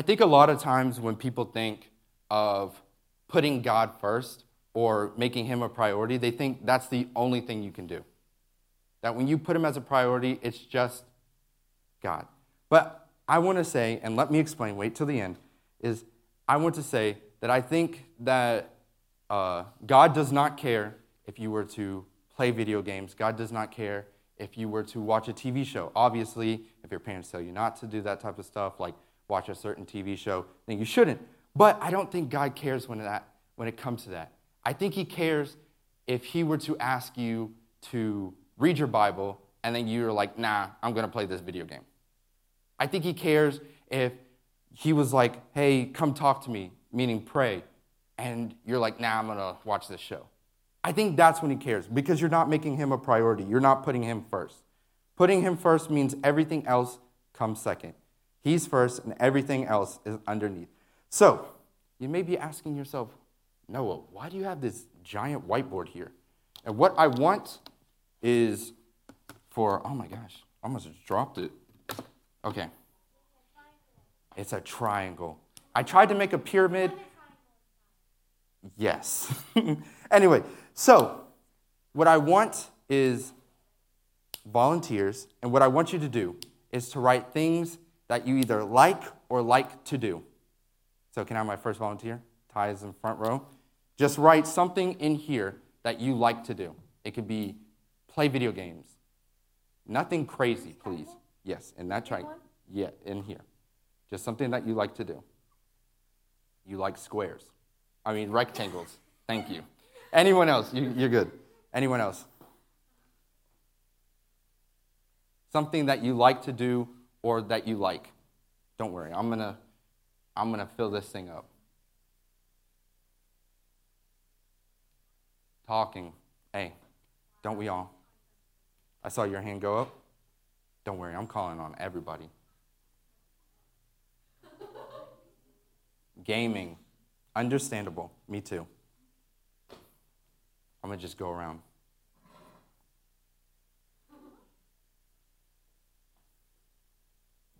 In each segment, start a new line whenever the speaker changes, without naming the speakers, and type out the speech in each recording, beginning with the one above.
I think a lot of times when people think of putting God first or making him a priority, they think that's the only thing you can do. That when you put him as a priority, it's just God. But I want to say, and let me explain, wait till the end, is I want to say that I think that uh, God does not care if you were to play video games. God does not care if you were to watch a TV show. Obviously, if your parents tell you not to do that type of stuff, like watch a certain TV show, then you shouldn't. But I don't think God cares when, that, when it comes to that. I think He cares if He were to ask you to read your Bible and then you're like, nah, I'm going to play this video game. I think He cares if He was like, hey, come talk to me, meaning pray, and you're like, nah, I'm going to watch this show. I think that's when He cares because you're not making Him a priority. You're not putting Him first. Putting Him first means everything else comes second. He's first, and everything else is underneath. So, you may be asking yourself, Noah, why do you have this giant whiteboard here? And what I want is for, oh my gosh, I almost dropped it. Okay. It's a triangle. I tried to make a pyramid. Yes. anyway, so what I want is volunteers, and what I want you to do is to write things that you either like or like to do. So, can I have my first volunteer? Ty is in front row. Just write something in here that you like to do. It could be play video games. Nothing crazy, please. Yes, in that triangle. Yeah, in here. Just something that you like to do. You like squares. I mean, rectangles. Thank you. Anyone else? You, you're good. Anyone else? Something that you like to do or that you like. Don't worry, I'm going to I'm going to fill this thing up. Talking. Hey, don't we all? I saw your hand go up. Don't worry, I'm calling on everybody. Gaming. Understandable. Me too. I'm going to just go around.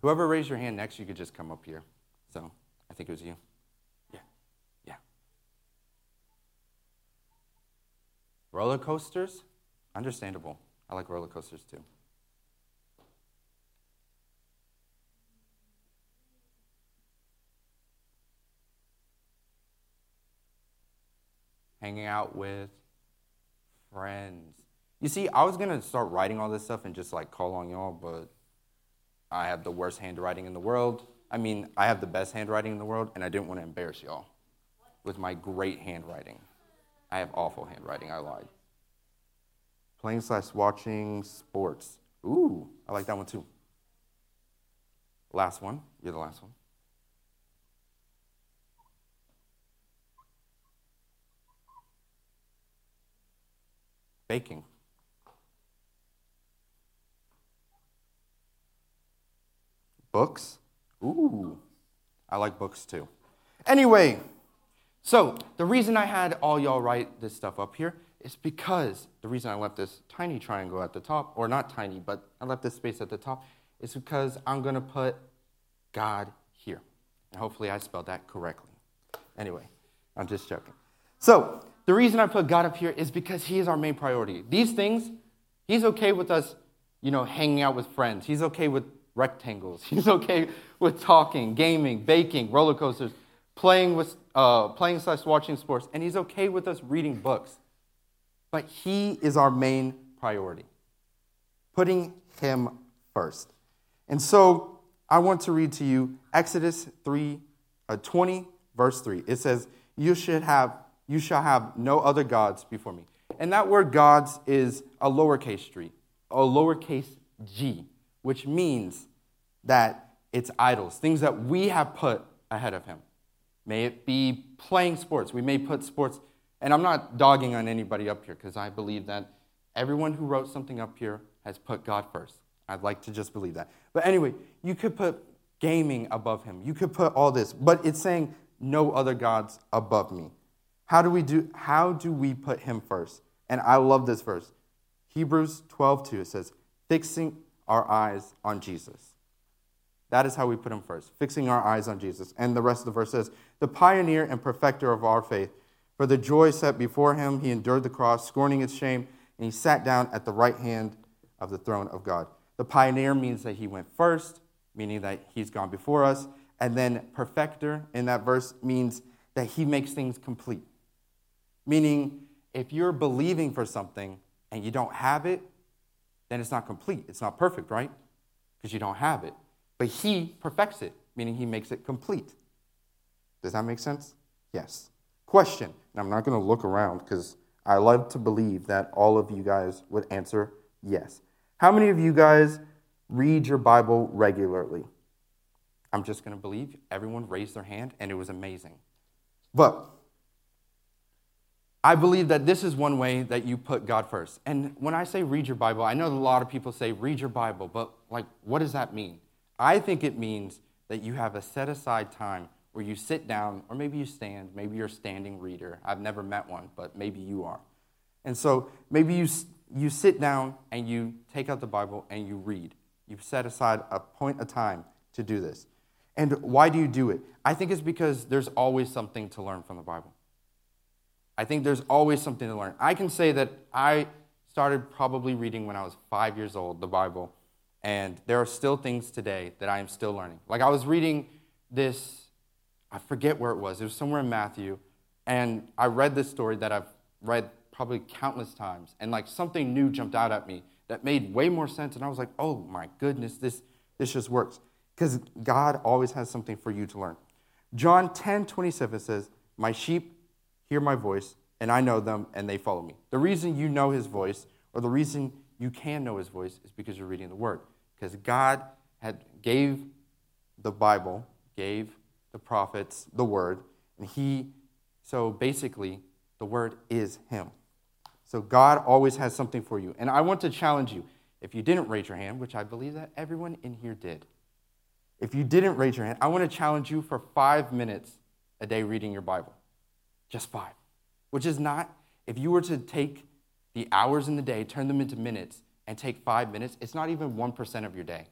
Whoever raised your hand next, you could just come up here. So I think it was you. Yeah. Yeah. Roller coasters? Understandable. I like roller coasters too. Hanging out with friends. You see, I was going to start writing all this stuff and just like call on y'all, but I have the worst handwriting in the world. I mean, I have the best handwriting in the world, and I didn't want to embarrass y'all with my great handwriting. I have awful handwriting. I lied. Playing slash watching sports. Ooh, I like that one too. Last one. You're the last one. Baking. Books. Ooh, I like books too. Anyway, so the reason I had all y'all write this stuff up here is because the reason I left this tiny triangle at the top, or not tiny, but I left this space at the top, is because I'm to put God here. And hopefully I spelled that correctly. Anyway, I'm just joking. So, the reason I put God up here is because He is our main priority. These things, He's okay with us, you know, hanging out with friends. He's okay with rectangles. He's okay with talking, gaming, baking, roller coasters, playing with uh, playing slash watching sports, and he's okay with us reading books. But he is our main priority, putting him first. And so I want to read to you Exodus 3, uh, 20, verse 3. It says, You should have you shall have no other gods before me. And that word gods is a lowercase g, a lowercase g, which means that it's idols, things that we have put ahead of him. May it be playing sports. We may put sports, and I'm not dogging on anybody up here because I believe that everyone who wrote something up here has put God first. I'd like to just believe that. But anyway, you could put gaming above him. You could put all this, but it's saying no other gods above me. How do we do how do we put him first? And I love this verse. Hebrews 12:2 it says, fixing our eyes on Jesus. That is how we put him first, fixing our eyes on Jesus. And the rest of the verse says, The pioneer and perfecter of our faith. For the joy set before him, he endured the cross, scorning its shame, and he sat down at the right hand of the throne of God. The pioneer means that he went first, meaning that he's gone before us. And then perfecter in that verse means that he makes things complete. Meaning, if you're believing for something and you don't have it, then it's not complete. It's not perfect, right? Because you don't have it. But he perfects it, meaning he makes it complete. Does that make sense? Yes. Question, I'm not going to look around because I love to believe that all of you guys would answer yes. How many of you guys read your Bible regularly? I'm just going to believe everyone raised their hand and it was amazing. But I believe that this is one way that you put God first. And when I say read your Bible, I know a lot of people say read your Bible, but like, what does that mean? I think it means that you have a set aside time where you sit down, or maybe you stand, maybe you're a standing reader. I've never met one, but maybe you are. And so maybe you, you sit down and you take out the Bible and you read. You set aside a point of time to do this. And why do you do it? I think it's because there's always something to learn from the Bible. I think there's always something to learn. I can say that I started probably reading when I was five years old, the Bible, and there are still things today that I am still learning. Like I was reading this, I forget where it was, it was somewhere in Matthew, and I read this story that I've read probably countless times, and like something new jumped out at me that made way more sense, and I was like, oh my goodness, this, this just works because God always has something for you to learn. John 10 27 says, My sheep hear my voice, and I know them, and they follow me. The reason you know his voice, or the reason you can know his voice, is because you're reading the word. Because God had gave the Bible, gave the prophets the word, and he, so basically, the word is him. So God always has something for you. And I want to challenge you. If you didn't raise your hand, which I believe that everyone in here did, if you didn't raise your hand, I want to challenge you for five minutes a day reading your Bible. Just five. Which is not, if you were to take the hours in the day, turn them into minutes, and take five minutes, it's not even 1% of your day.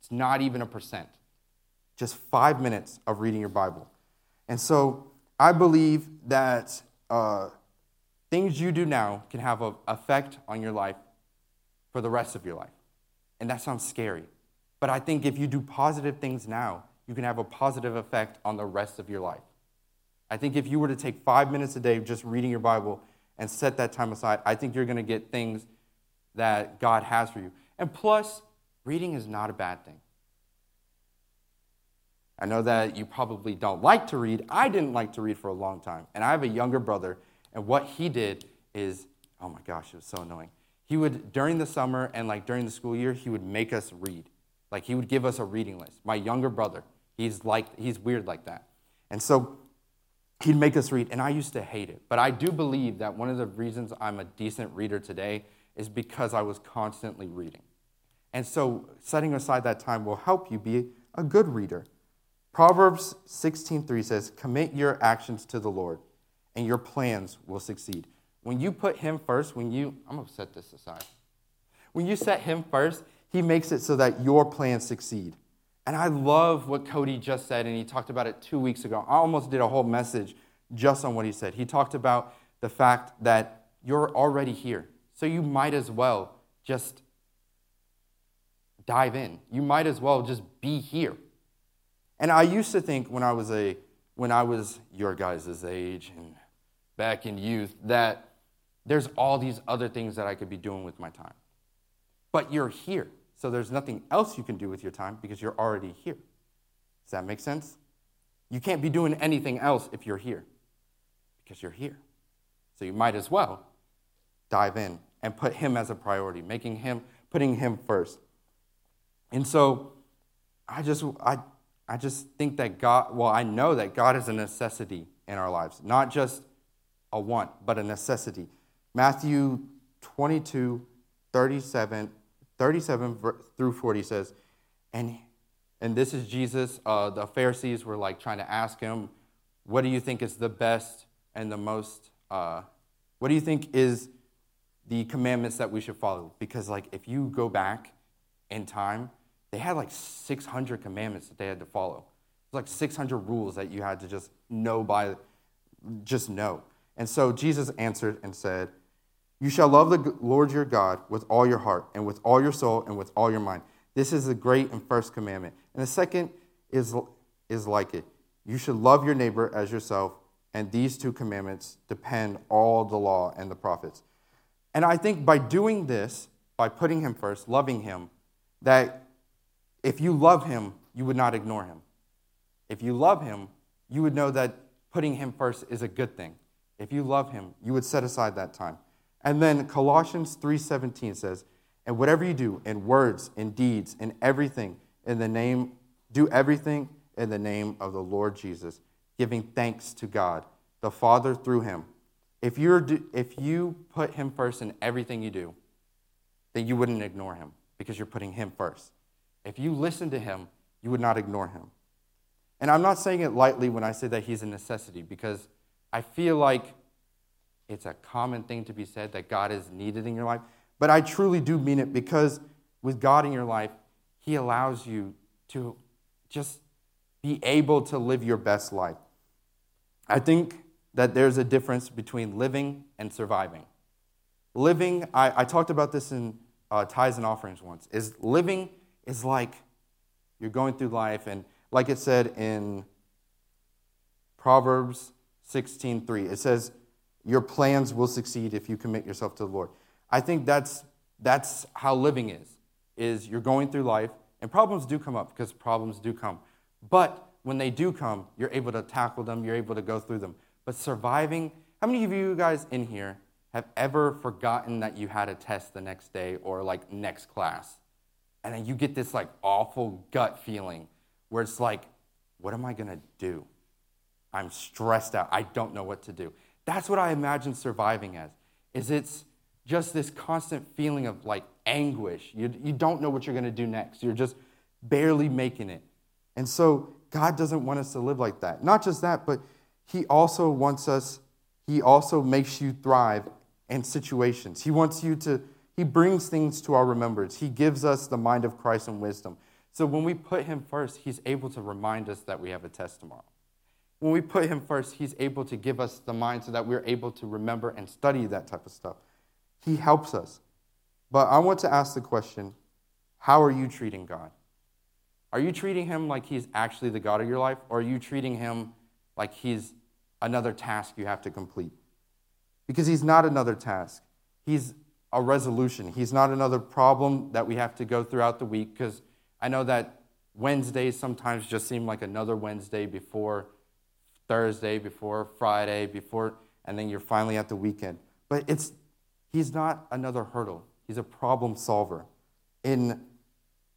It's not even a percent. Just five minutes of reading your Bible. And so I believe that uh, things you do now can have an effect on your life for the rest of your life. And that sounds scary. But I think if you do positive things now, you can have a positive effect on the rest of your life. I think if you were to take five minutes a day just reading your Bible and set that time aside, I think you're going to get things that God has for you. And plus, reading is not a bad thing. I know that you probably don't like to read. I didn't like to read for a long time. And I have a younger brother, and what he did is, oh my gosh, it was so annoying. He would, during the summer and like during the school year, he would make us read. Like he would give us a reading list. My younger brother, he's like he's weird like that. And so he'd make us read and I used to hate it. But I do believe that one of the reasons I'm a decent reader today is because I was constantly reading. And so setting aside that time will help you be a good reader. Proverbs 16:3 says, "Commit your actions to the Lord, and your plans will succeed." When you put him first, when you I'm going to set this aside. When you set him first, he makes it so that your plans succeed. And I love what Cody just said, and he talked about it two weeks ago. I almost did a whole message just on what he said. He talked about the fact that you're already here, so you might as well just dive in. You might as well just be here. And I used to think when I was a when I was your guys' age and back in youth that there's all these other things that I could be doing with my time. But you're here. So there's nothing else you can do with your time because you're already here. Does that make sense? You can't be doing anything else if you're here because you're here. So you might as well dive in and put him as a priority, making him putting him first. And so I just I I just think that God, well, I know that God is a necessity in our lives, not just a want, but a necessity. Matthew 22, 37 37 through 40 says, and, and this is Jesus. Uh, the Pharisees were like trying to ask him, What do you think is the best and the most, uh, what do you think is the commandments that we should follow? Because, like, if you go back in time, they had like 600 commandments that they had to follow. It's like 600 rules that you had to just know by, just know. And so Jesus answered and said, You shall love the Lord your God with all your heart and with all your soul and with all your mind. This is the great and first commandment. And the second is, is like it. You should love your neighbor as yourself. And these two commandments depend all the law and the prophets. And I think by doing this, by putting him first, loving him, that if you love him, you would not ignore him. If you love him, you would know that putting him first is a good thing. If you love him, you would set aside that time. And then Colossians 3:17 says, "And whatever you do in words, in deeds, in everything, in the name do everything in the name of the Lord Jesus, giving thanks to God, the Father through him." If you're if you put him first in everything you do, then you wouldn't ignore him because you're putting him first. If you listen to him, you would not ignore him. And I'm not saying it lightly when I say that he's a necessity because I feel like it's a common thing to be said that God is needed in your life. But I truly do mean it because with God in your life, he allows you to just be able to live your best life. I think that there's a difference between living and surviving. Living, I, I talked about this in uh, tithes and offerings once, is living is like you're going through life and like it said in Proverbs 16:3. It says, "Your plans will succeed if you commit yourself to the Lord." I think that's that's how living is. Is you're going through life and problems do come up because problems do come. But when they do come, you're able to tackle them, you're able to go through them. But surviving, how many of you guys in here have ever forgotten that you had a test the next day or like next class? And then you get this like awful gut feeling where it's like, what am I to do? I'm stressed out. I don't know what to do. That's what I imagine surviving as. Is it's just this constant feeling of like anguish. You, you don't know what you're going to do next. You're just barely making it. And so God doesn't want us to live like that. Not just that, but He also wants us, He also makes you thrive in situations. He wants you to, He brings things to our remembrance. He gives us the mind of Christ and wisdom. So when we put him first, he's able to remind us that we have a test tomorrow. When we put him first, he's able to give us the mind so that we're able to remember and study that type of stuff. He helps us. But I want to ask the question how are you treating God? Are you treating him like he's actually the God of your life, or are you treating him like he's another task you have to complete? Because he's not another task, he's a resolution. He's not another problem that we have to go throughout the week because I know that Wednesdays sometimes just seem like another Wednesday before Thursday, before Friday, before, and then you're finally at the weekend. But it's, he's not another hurdle. He's a problem solver. In,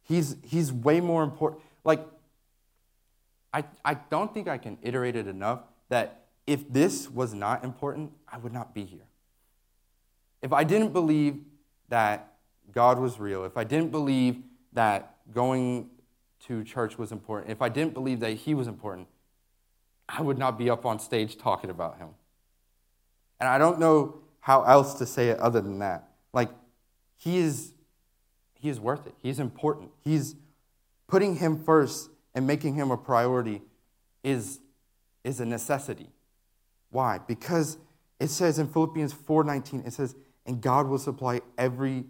he's, he's way more important. Like, I, I don't think I can iterate it enough that if this was not important, I would not be here. If I didn't believe that God was real, if I didn't believe that going to church was important, if I didn't believe that he was important, I would not be up on stage talking about him. And I don't know how else to say it other than that. Like, he is, he is worth it. He's important. He's putting him first and making him a priority is, is a necessity. Why? Because it says in Philippians 4:19, it says, and God will supply every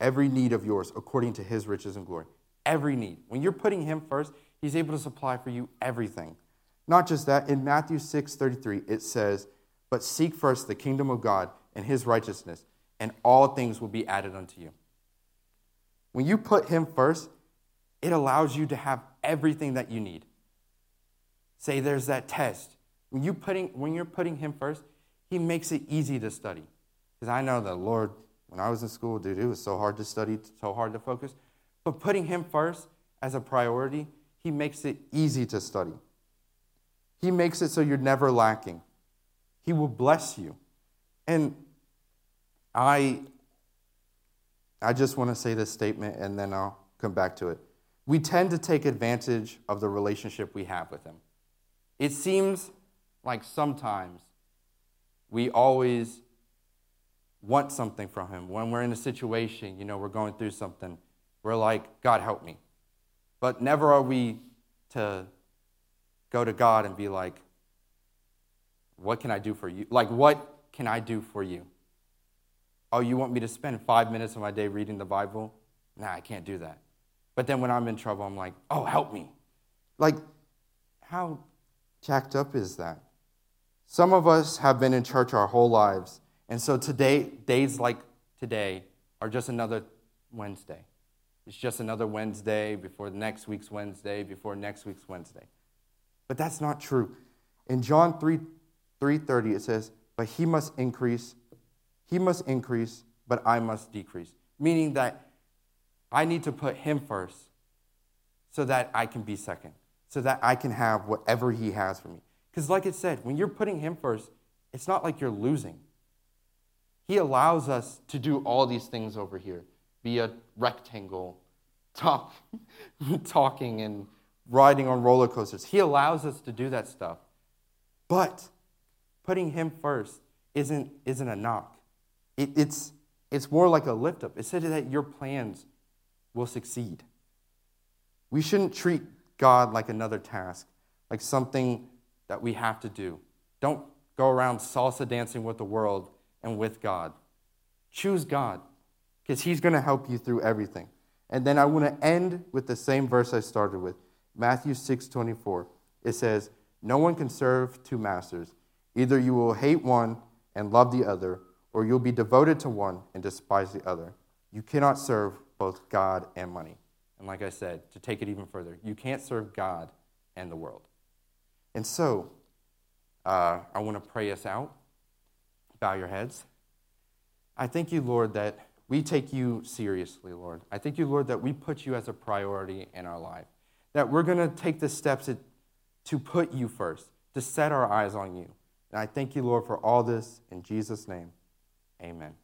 every need of yours according to his riches and glory. Every need. When you're putting him first, he's able to supply for you everything. Not just that, in Matthew 6 33, it says, But seek first the kingdom of God and his righteousness, and all things will be added unto you. When you put him first, it allows you to have everything that you need. Say there's that test. When, you putting, when you're putting him first, he makes it easy to study. Because I know the Lord when I was in school, dude, it was so hard to study, so hard to focus. But putting Him first as a priority, He makes it easy to study. He makes it so you're never lacking. He will bless you. And I, I just want to say this statement and then I'll come back to it. We tend to take advantage of the relationship we have with Him. It seems like sometimes we always want something from Him, when we're in a situation, you know, we're going through something, we're like, God, help me. But never are we to go to God and be like, What can I do for you? Like, what can I do for you? Oh, you want me to spend five minutes of my day reading the Bible? Nah, I can't do that. But then when I'm in trouble, I'm like, Oh, help me. Like, how jacked up is that? Some of us have been in church our whole lives, and so today, days like today are just another Wednesday. It's just another Wednesday before next week's Wednesday, before next week's Wednesday. But that's not true. In John 3 3:30 it says, "But he must increase, he must increase, but I must decrease." Meaning that I need to put him first so that I can be second, so that I can have whatever he has for me. Because, like it said, when you're putting him first, it's not like you're losing. He allows us to do all these things over here be a rectangle, talk, talking and riding on roller coasters. He allows us to do that stuff. But putting him first isn't, isn't a knock. It, it's, it's more like a lift up. It said that your plans will succeed. We shouldn't treat God like another task, like something that we have to do. Don't go around salsa dancing with the world and with God. Choose God because He's going to help you through everything. And then I want to end with the same verse I started with Matthew 6 24. It says, No one can serve two masters. Either you will hate one and love the other, or you'll be devoted to one and despise the other. You cannot serve both God and money. And like I said, to take it even further, you can't serve God and the world. And so, uh, I want to pray us out. Bow your heads. I thank you, Lord, that we take you seriously, Lord. I thank you, Lord, that we put you as a priority in our life, that we're going to take the steps to, to put you first, to set our eyes on you. And I thank you, Lord, for all this. In Jesus' name, amen.